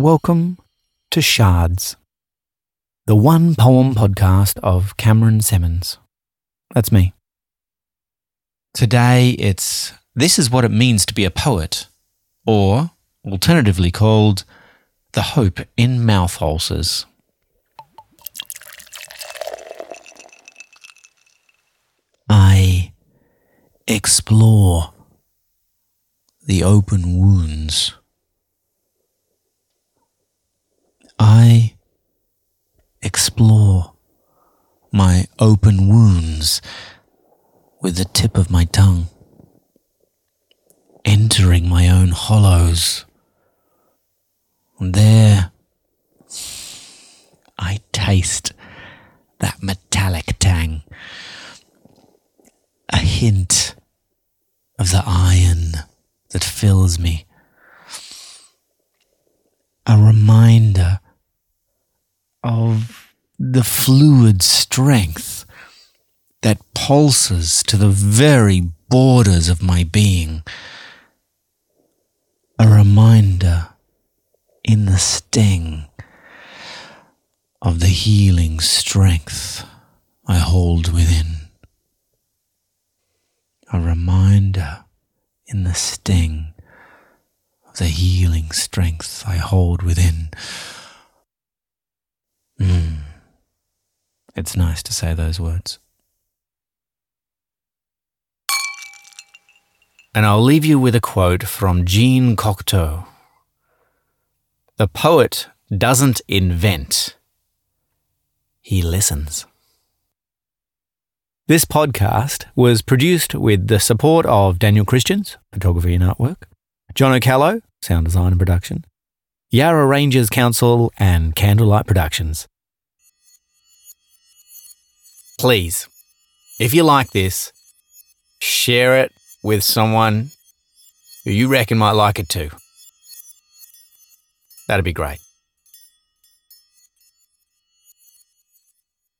Welcome to Shards, the one poem podcast of Cameron Simmons. That's me. Today it's This is What It Means to Be a Poet, or alternatively called The Hope in Mouth Ulcers. I explore the open wounds. I explore my open wounds with the tip of my tongue, entering my own hollows. And there I taste that metallic tang, a hint of the iron that fills me, a reminder the fluid strength that pulses to the very borders of my being. A reminder in the sting of the healing strength I hold within. A reminder in the sting of the healing strength I hold within. It's nice to say those words. And I'll leave you with a quote from Jean Cocteau The poet doesn't invent, he listens. This podcast was produced with the support of Daniel Christians, photography and artwork, John O'Callo, sound design and production, Yarra Ranges Council, and Candlelight Productions. Please, if you like this, share it with someone who you reckon might like it too. That'd be great.